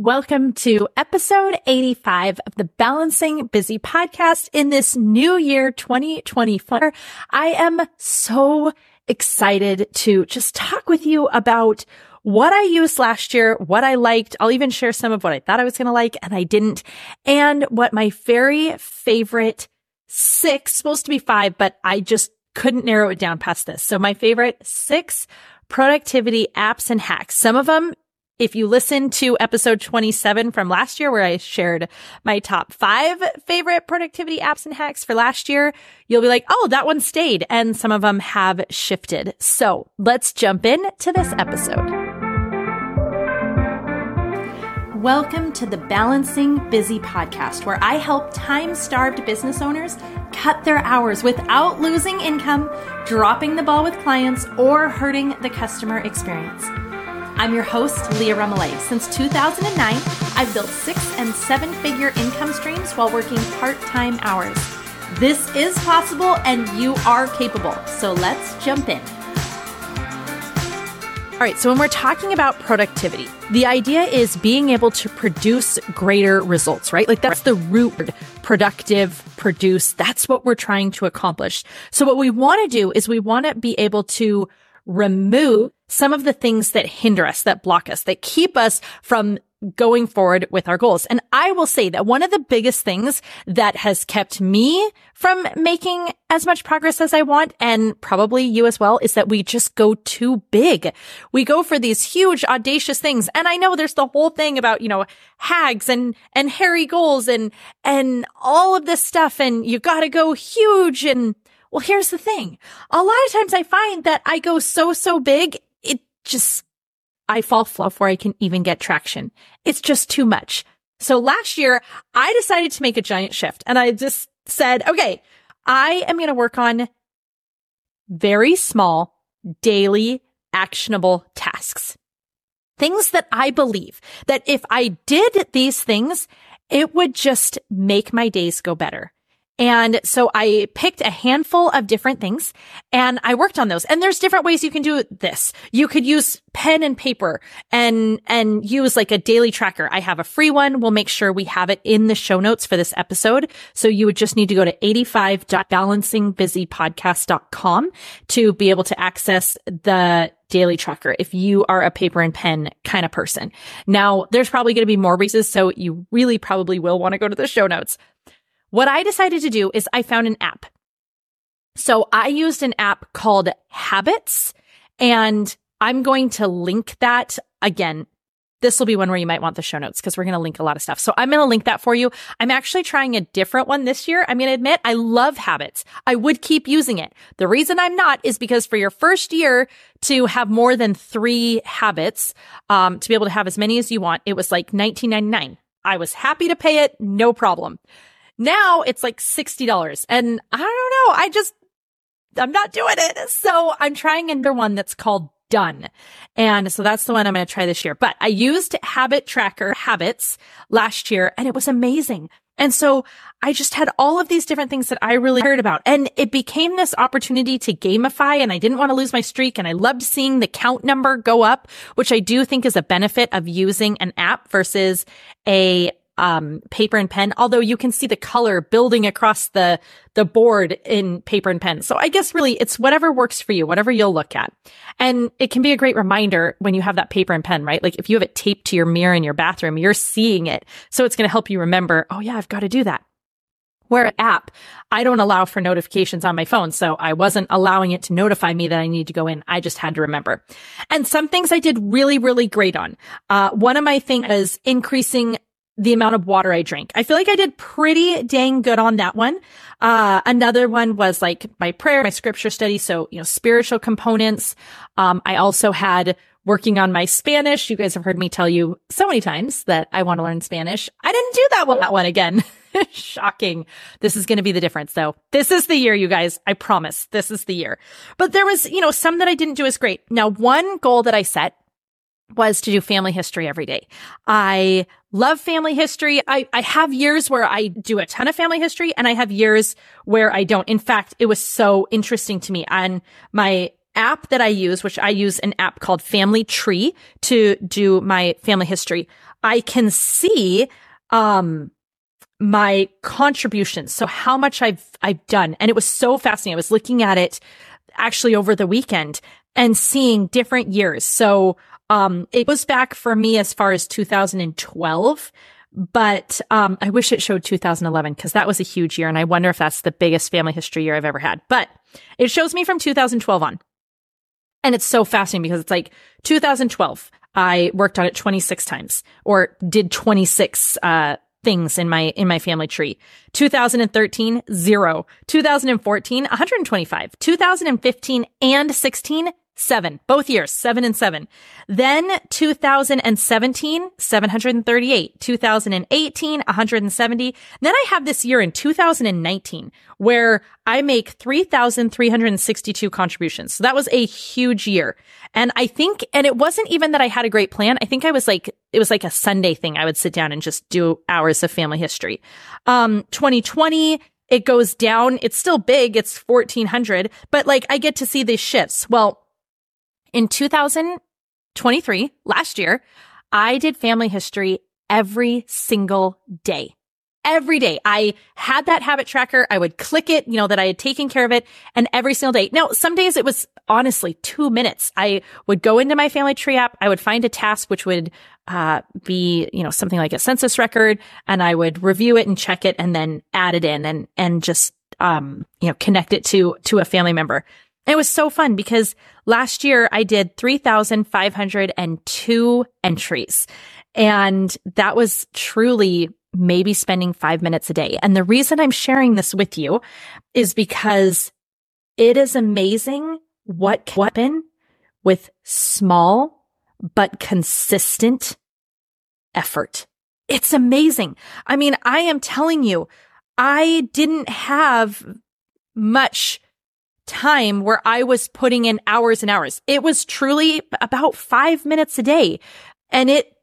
Welcome to episode 85 of the Balancing Busy podcast in this new year 2024. I am so excited to just talk with you about what I used last year, what I liked. I'll even share some of what I thought I was going to like and I didn't and what my very favorite six, supposed to be five, but I just couldn't narrow it down past this. So my favorite six productivity apps and hacks. Some of them if you listen to episode 27 from last year, where I shared my top five favorite productivity apps and hacks for last year, you'll be like, oh, that one stayed. And some of them have shifted. So let's jump in to this episode. Welcome to the Balancing Busy podcast, where I help time starved business owners cut their hours without losing income, dropping the ball with clients, or hurting the customer experience. I'm your host, Leah Remillet. Since 2009, I've built six and seven figure income streams while working part time hours. This is possible and you are capable. So let's jump in. All right, so when we're talking about productivity, the idea is being able to produce greater results, right? Like that's the root word, productive, produce. That's what we're trying to accomplish. So what we want to do is we want to be able to remove some of the things that hinder us, that block us, that keep us from going forward with our goals. And I will say that one of the biggest things that has kept me from making as much progress as I want, and probably you as well, is that we just go too big. We go for these huge, audacious things. And I know there's the whole thing about, you know, hags and, and hairy goals and, and all of this stuff. And you gotta go huge and, well, here's the thing. A lot of times I find that I go so, so big, just, I fall flat before I can even get traction. It's just too much. So last year I decided to make a giant shift and I just said, okay, I am going to work on very small daily actionable tasks. Things that I believe that if I did these things, it would just make my days go better. And so I picked a handful of different things and I worked on those. And there's different ways you can do this. You could use pen and paper and, and use like a daily tracker. I have a free one. We'll make sure we have it in the show notes for this episode. So you would just need to go to 85.balancingbusypodcast.com to be able to access the daily tracker if you are a paper and pen kind of person. Now, there's probably going to be more reasons, so you really probably will want to go to the show notes. What I decided to do is I found an app. So I used an app called Habits and I'm going to link that again. This will be one where you might want the show notes because we're going to link a lot of stuff. So I'm going to link that for you. I'm actually trying a different one this year. I'm going to admit I love habits. I would keep using it. The reason I'm not is because for your first year to have more than three habits, um, to be able to have as many as you want, it was like 19.99. I was happy to pay it. No problem. Now it's like $60 and I don't know. I just, I'm not doing it. So I'm trying another one that's called done. And so that's the one I'm going to try this year. But I used habit tracker habits last year and it was amazing. And so I just had all of these different things that I really heard about and it became this opportunity to gamify and I didn't want to lose my streak and I loved seeing the count number go up, which I do think is a benefit of using an app versus a um, paper and pen, although you can see the color building across the, the board in paper and pen. So I guess really it's whatever works for you, whatever you'll look at. And it can be a great reminder when you have that paper and pen, right? Like if you have it taped to your mirror in your bathroom, you're seeing it. So it's going to help you remember, oh yeah, I've got to do that. Where app, I don't allow for notifications on my phone. So I wasn't allowing it to notify me that I need to go in. I just had to remember. And some things I did really, really great on. Uh, one of my things is increasing the amount of water I drink. I feel like I did pretty dang good on that one. Uh, another one was like my prayer, my scripture study. So, you know, spiritual components. Um, I also had working on my Spanish. You guys have heard me tell you so many times that I want to learn Spanish. I didn't do that one, that one again. Shocking. This is going to be the difference though. This is the year, you guys. I promise this is the year. But there was, you know, some that I didn't do as great. Now, one goal that I set was to do family history every day. I love family history. I, I have years where I do a ton of family history and I have years where I don't. In fact, it was so interesting to me on my app that I use, which I use an app called Family Tree to do my family history. I can see, um, my contributions. So how much I've, I've done. And it was so fascinating. I was looking at it actually over the weekend and seeing different years. So, um, it goes back for me as far as 2012 but um, I wish it showed 2011 because that was a huge year, and I wonder if that's the biggest family history year I've ever had. But it shows me from 2012 on, and it's so fascinating because it's like 2012. I worked on it 26 times, or did 26 uh, things in my in my family tree. 2013 zero. 2014 125. 2015 and 16 seven, both years, seven and seven. Then 2017, 738, 2018, 170. Then I have this year in 2019 where I make 3,362 contributions. So that was a huge year. And I think, and it wasn't even that I had a great plan. I think I was like, it was like a Sunday thing. I would sit down and just do hours of family history. Um, 2020, it goes down. It's still big. It's 1400, but like I get to see these shifts. Well, in 2023, last year, I did family history every single day. Every day I had that habit tracker. I would click it, you know, that I had taken care of it and every single day. Now, some days it was honestly two minutes. I would go into my family tree app. I would find a task which would, uh, be, you know, something like a census record and I would review it and check it and then add it in and, and just, um, you know, connect it to, to a family member. It was so fun because last year I did 3,502 entries and that was truly maybe spending five minutes a day. And the reason I'm sharing this with you is because it is amazing what can happen with small but consistent effort. It's amazing. I mean, I am telling you, I didn't have much time where I was putting in hours and hours. It was truly about five minutes a day. And it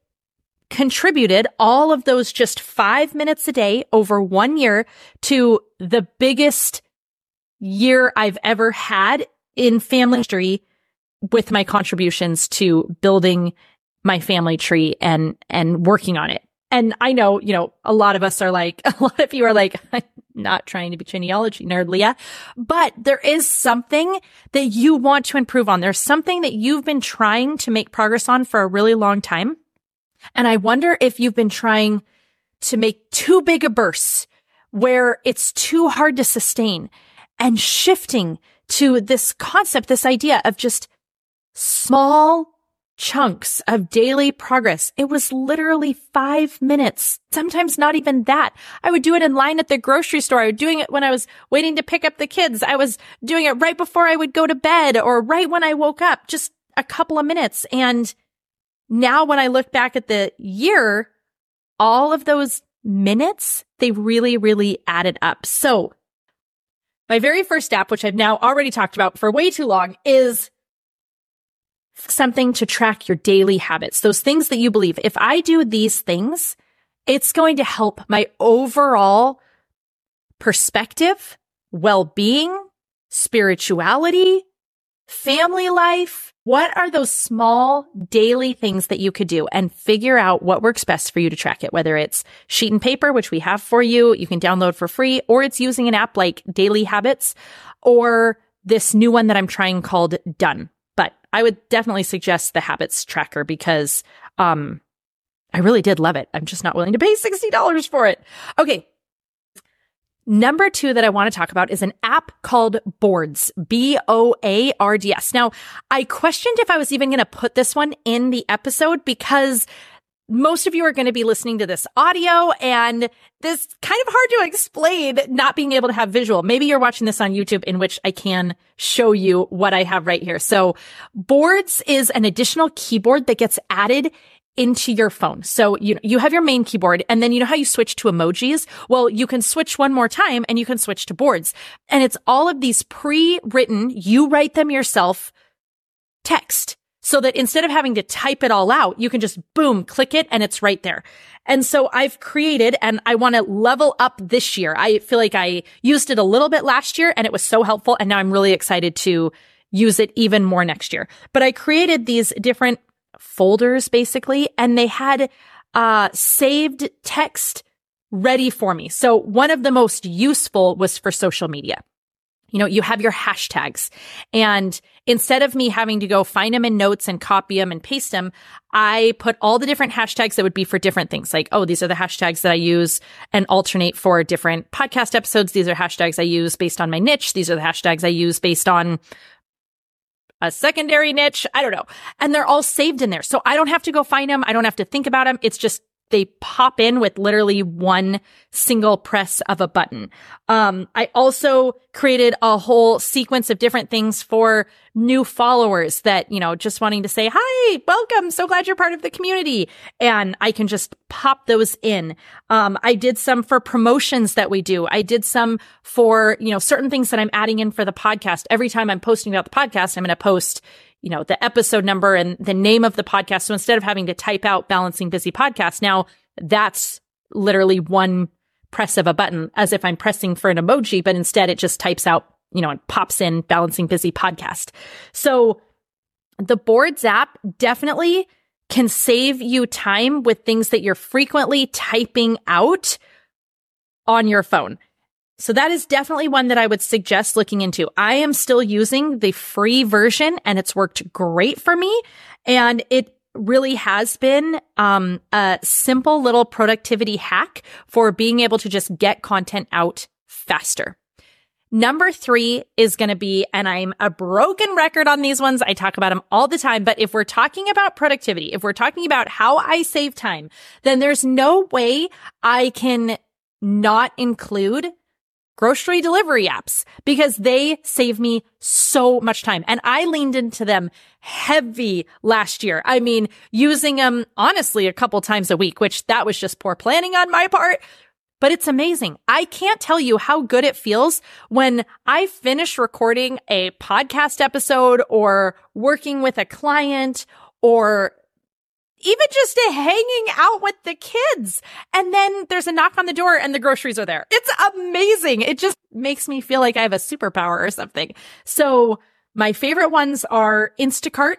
contributed all of those just five minutes a day over one year to the biggest year I've ever had in family history with my contributions to building my family tree and, and working on it. And I know, you know, a lot of us are like, a lot of you are like, not trying to be genealogy nerd, Leah, but there is something that you want to improve on. There's something that you've been trying to make progress on for a really long time. And I wonder if you've been trying to make too big a burst where it's too hard to sustain and shifting to this concept, this idea of just small chunks of daily progress. It was literally five minutes, sometimes not even that. I would do it in line at the grocery store. I was doing it when I was waiting to pick up the kids. I was doing it right before I would go to bed or right when I woke up, just a couple of minutes. And now when I look back at the year, all of those minutes, they really, really added up. So my very first app, which I've now already talked about for way too long is something to track your daily habits, those things that you believe. If I do these things, it's going to help my overall perspective, well-being, spirituality, family life. What are those small daily things that you could do and figure out what works best for you to track it? Whether it's sheet and paper, which we have for you, you can download for free, or it's using an app like Daily Habits or this new one that I'm trying called Done. I would definitely suggest the habits tracker because, um, I really did love it. I'm just not willing to pay $60 for it. Okay. Number two that I want to talk about is an app called Boards, B-O-A-R-D-S. Now, I questioned if I was even going to put this one in the episode because most of you are going to be listening to this audio and this kind of hard to explain not being able to have visual. Maybe you're watching this on YouTube in which I can show you what I have right here. So boards is an additional keyboard that gets added into your phone. So you you have your main keyboard and then you know how you switch to emojis? Well, you can switch one more time and you can switch to boards. And it's all of these pre-written, you write them yourself text so that instead of having to type it all out, you can just boom, click it and it's right there. And so I've created and I want to level up this year. I feel like I used it a little bit last year and it was so helpful. And now I'm really excited to use it even more next year. But I created these different folders basically, and they had uh, saved text ready for me. So one of the most useful was for social media you know, you have your hashtags and instead of me having to go find them in notes and copy them and paste them, I put all the different hashtags that would be for different things. Like, oh, these are the hashtags that I use and alternate for different podcast episodes. These are hashtags I use based on my niche. These are the hashtags I use based on a secondary niche. I don't know. And they're all saved in there. So I don't have to go find them. I don't have to think about them. It's just they pop in with literally one single press of a button. Um, I also created a whole sequence of different things for new followers that, you know, just wanting to say, hi, welcome. So glad you're part of the community. And I can just pop those in. Um, I did some for promotions that we do. I did some for, you know, certain things that I'm adding in for the podcast. Every time I'm posting about the podcast, I'm going to post, you know, the episode number and the name of the podcast. So instead of having to type out balancing busy podcast, now that's literally one press of a button as if I'm pressing for an emoji, but instead it just types out, you know, and pops in balancing busy podcast. So the boards app definitely can save you time with things that you're frequently typing out on your phone. So that is definitely one that I would suggest looking into. I am still using the free version and it's worked great for me. And it really has been um, a simple little productivity hack for being able to just get content out faster. Number three is going to be, and I'm a broken record on these ones. I talk about them all the time. But if we're talking about productivity, if we're talking about how I save time, then there's no way I can not include grocery delivery apps because they save me so much time. And I leaned into them heavy last year. I mean, using them honestly a couple times a week, which that was just poor planning on my part. But it's amazing. I can't tell you how good it feels when I finish recording a podcast episode or working with a client or even just hanging out with the kids. And then there's a knock on the door and the groceries are there. It's amazing. It just makes me feel like I have a superpower or something. So my favorite ones are Instacart.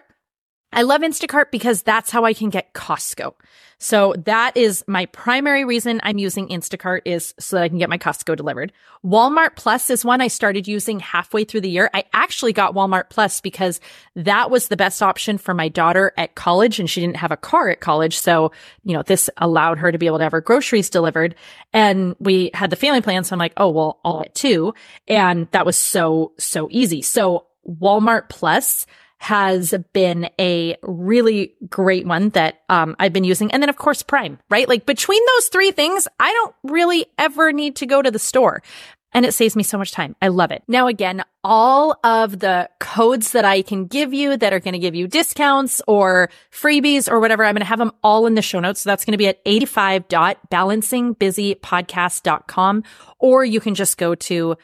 I love Instacart because that's how I can get Costco. So that is my primary reason I'm using Instacart is so that I can get my Costco delivered. Walmart Plus is one I started using halfway through the year. I actually got Walmart Plus because that was the best option for my daughter at college and she didn't have a car at college. So, you know, this allowed her to be able to have her groceries delivered and we had the family plan. So I'm like, oh, well, I'll get two. And that was so, so easy. So Walmart Plus has been a really great one that um, I've been using. And then, of course, Prime, right? Like between those three things, I don't really ever need to go to the store. And it saves me so much time. I love it. Now, again, all of the codes that I can give you that are going to give you discounts or freebies or whatever, I'm going to have them all in the show notes. So that's going to be at 85.balancingbusypodcast.com, or you can just go to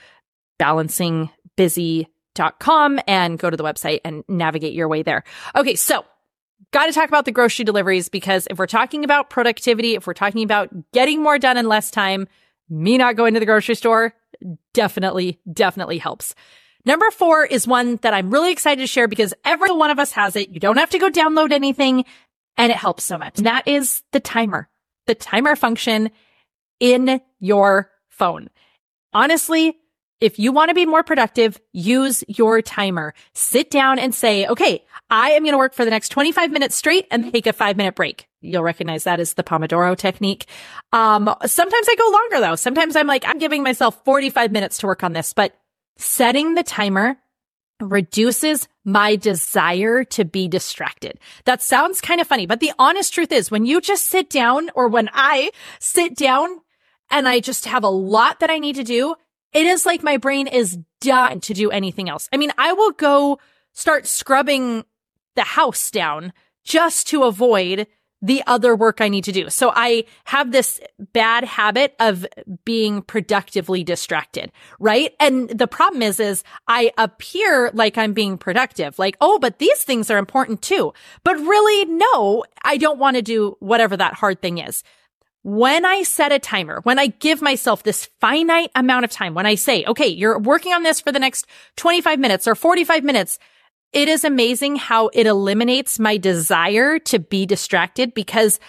balancingbusypodcast.com com and go to the website and navigate your way there. Okay. So got to talk about the grocery deliveries because if we're talking about productivity, if we're talking about getting more done in less time, me not going to the grocery store definitely, definitely helps. Number four is one that I'm really excited to share because every one of us has it. You don't have to go download anything and it helps so much. And that is the timer, the timer function in your phone. Honestly, if you want to be more productive, use your timer. Sit down and say, okay, I am going to work for the next 25 minutes straight and take a five minute break. You'll recognize that as the Pomodoro technique. Um, sometimes I go longer though. Sometimes I'm like, I'm giving myself 45 minutes to work on this, but setting the timer reduces my desire to be distracted. That sounds kind of funny, but the honest truth is when you just sit down or when I sit down and I just have a lot that I need to do, it is like my brain is done to do anything else. I mean, I will go start scrubbing the house down just to avoid the other work I need to do. So I have this bad habit of being productively distracted, right? And the problem is, is I appear like I'm being productive, like, oh, but these things are important too. But really, no, I don't want to do whatever that hard thing is when I set a timer, when I give myself this finite amount of time, when I say, okay, you're working on this for the next 25 minutes or 45 minutes, it is amazing how it eliminates my desire to be distracted because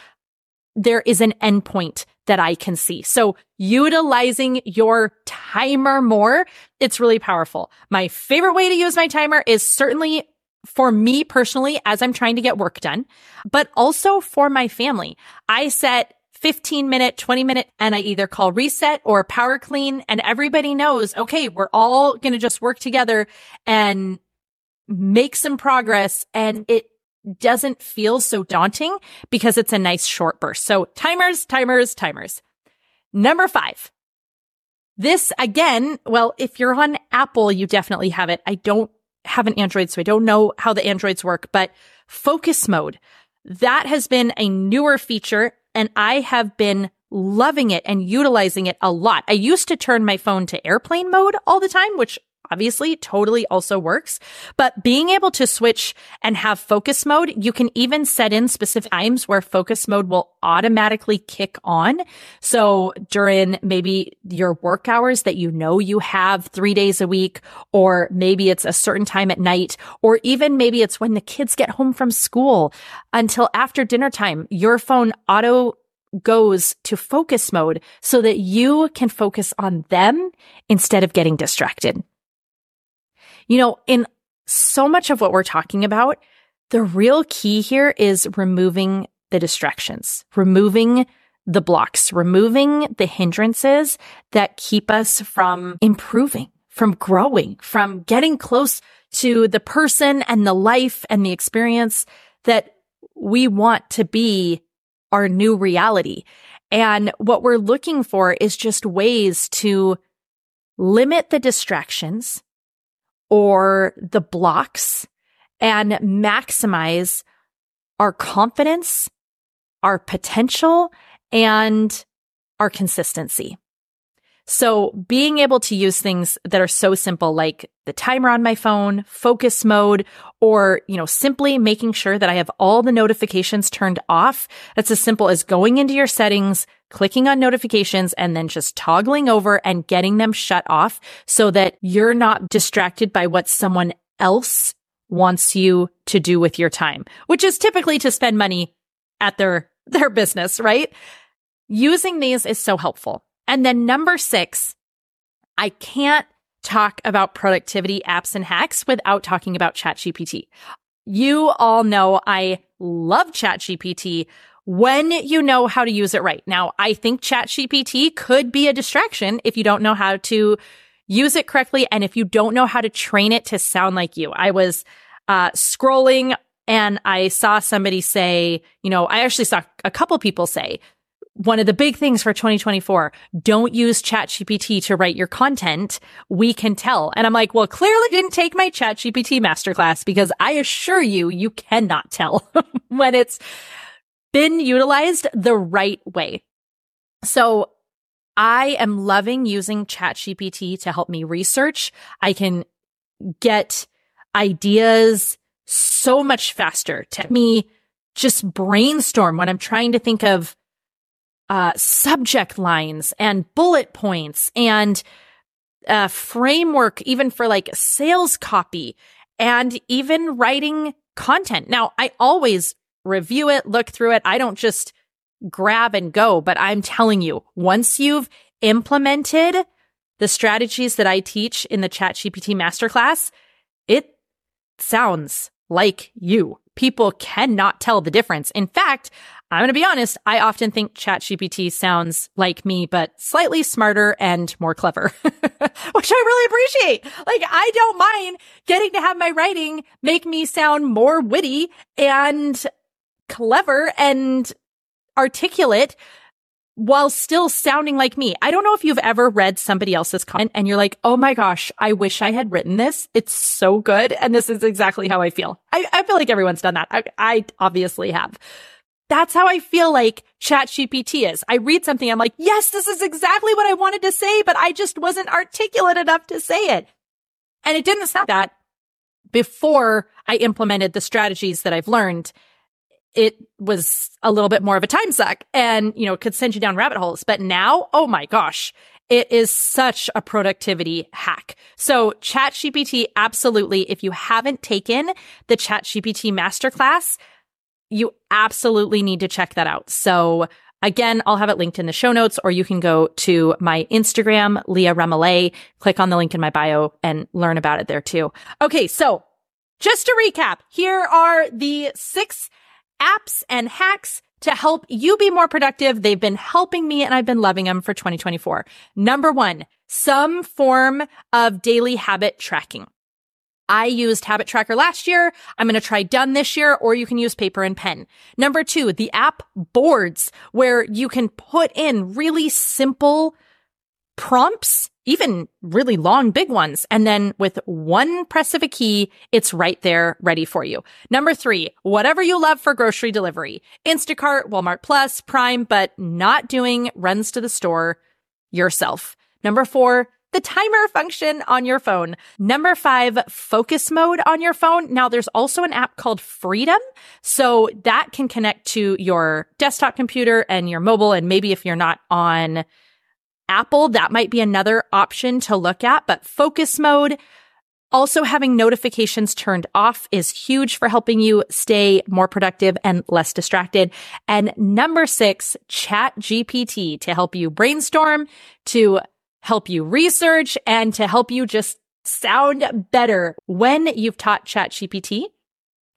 there is an endpoint that I can see. So utilizing your timer more, it's really powerful. My favorite way to use my timer is certainly for me personally as I'm trying to get work done, but also for my family. I set 15 minute, 20 minute, and I either call reset or power clean and everybody knows, okay, we're all going to just work together and make some progress. And it doesn't feel so daunting because it's a nice short burst. So timers, timers, timers. Number five. This again, well, if you're on Apple, you definitely have it. I don't have an Android, so I don't know how the Androids work, but focus mode. That has been a newer feature and I have been loving it and utilizing it a lot. I used to turn my phone to airplane mode all the time, which obviously totally also works. But being able to switch and have focus mode, you can even set in specific times where focus mode will automatically kick on. So during maybe your work hours that you know you have three days a week, or maybe it's a certain time at night, or even maybe it's when the kids get home from school until after dinner time, your phone auto goes to focus mode so that you can focus on them instead of getting distracted. You know, in so much of what we're talking about, the real key here is removing the distractions, removing the blocks, removing the hindrances that keep us from improving, from growing, from getting close to the person and the life and the experience that we want to be our new reality. And what we're looking for is just ways to limit the distractions, or the blocks and maximize our confidence, our potential, and our consistency. So being able to use things that are so simple, like the timer on my phone, focus mode, or, you know, simply making sure that I have all the notifications turned off. That's as simple as going into your settings, clicking on notifications and then just toggling over and getting them shut off so that you're not distracted by what someone else wants you to do with your time, which is typically to spend money at their, their business, right? Using these is so helpful. And then number six, I can't talk about productivity apps and hacks without talking about ChatGPT. You all know I love ChatGPT when you know how to use it right. Now, I think ChatGPT could be a distraction if you don't know how to use it correctly and if you don't know how to train it to sound like you. I was uh, scrolling and I saw somebody say, you know, I actually saw a couple people say, one of the big things for 2024, don't use ChatGPT to write your content. We can tell. And I'm like, well, clearly didn't take my ChatGPT masterclass because I assure you, you cannot tell when it's been utilized the right way. So I am loving using ChatGPT to help me research. I can get ideas so much faster to me just brainstorm when I'm trying to think of uh, subject lines and bullet points and uh, framework, even for like sales copy and even writing content. Now, I always review it, look through it. I don't just grab and go, but I'm telling you, once you've implemented the strategies that I teach in the chat ChatGPT masterclass, it sounds like you. People cannot tell the difference. In fact, I'm going to be honest. I often think ChatGPT sounds like me, but slightly smarter and more clever, which I really appreciate. Like I don't mind getting to have my writing make me sound more witty and clever and articulate while still sounding like me. I don't know if you've ever read somebody else's comment and you're like, Oh my gosh, I wish I had written this. It's so good. And this is exactly how I feel. I, I feel like everyone's done that. I, I obviously have. That's how I feel like ChatGPT is. I read something, I'm like, yes, this is exactly what I wanted to say, but I just wasn't articulate enough to say it. And it didn't sound that before I implemented the strategies that I've learned. It was a little bit more of a time suck and, you know, could send you down rabbit holes. But now, oh my gosh, it is such a productivity hack. So ChatGPT, absolutely. If you haven't taken the ChatGPT masterclass, you absolutely need to check that out. So Again, I'll have it linked in the show notes, or you can go to my Instagram, Leah Remillet, click on the link in my bio and learn about it there too. Okay. So just to recap, here are the six apps and hacks to help you be more productive. They've been helping me and I've been loving them for 2024. Number one, some form of daily habit tracking. I used habit tracker last year. I'm going to try done this year, or you can use paper and pen. Number two, the app boards where you can put in really simple prompts, even really long, big ones. And then with one press of a key, it's right there ready for you. Number three, whatever you love for grocery delivery, Instacart, Walmart Plus, Prime, but not doing runs to the store yourself. Number four, the timer function on your phone. Number five, focus mode on your phone. Now there's also an app called Freedom. So that can connect to your desktop computer and your mobile. And maybe if you're not on Apple, that might be another option to look at, but focus mode. Also having notifications turned off is huge for helping you stay more productive and less distracted. And number six, chat GPT to help you brainstorm, to help you research and to help you just sound better when you've taught ChatGPT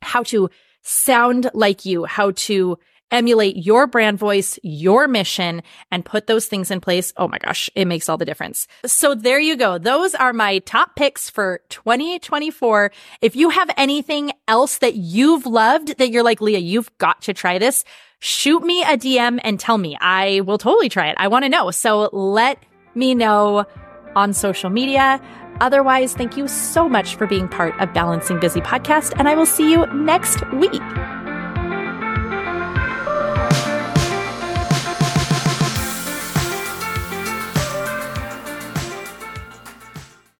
how to sound like you, how to emulate your brand voice, your mission, and put those things in place. Oh my gosh, it makes all the difference. So there you go. Those are my top picks for 2024. If you have anything else that you've loved that you're like, Leah, you've got to try this, shoot me a DM and tell me. I will totally try it. I want to know. So let me know on social media. Otherwise, thank you so much for being part of Balancing Busy podcast, and I will see you next week.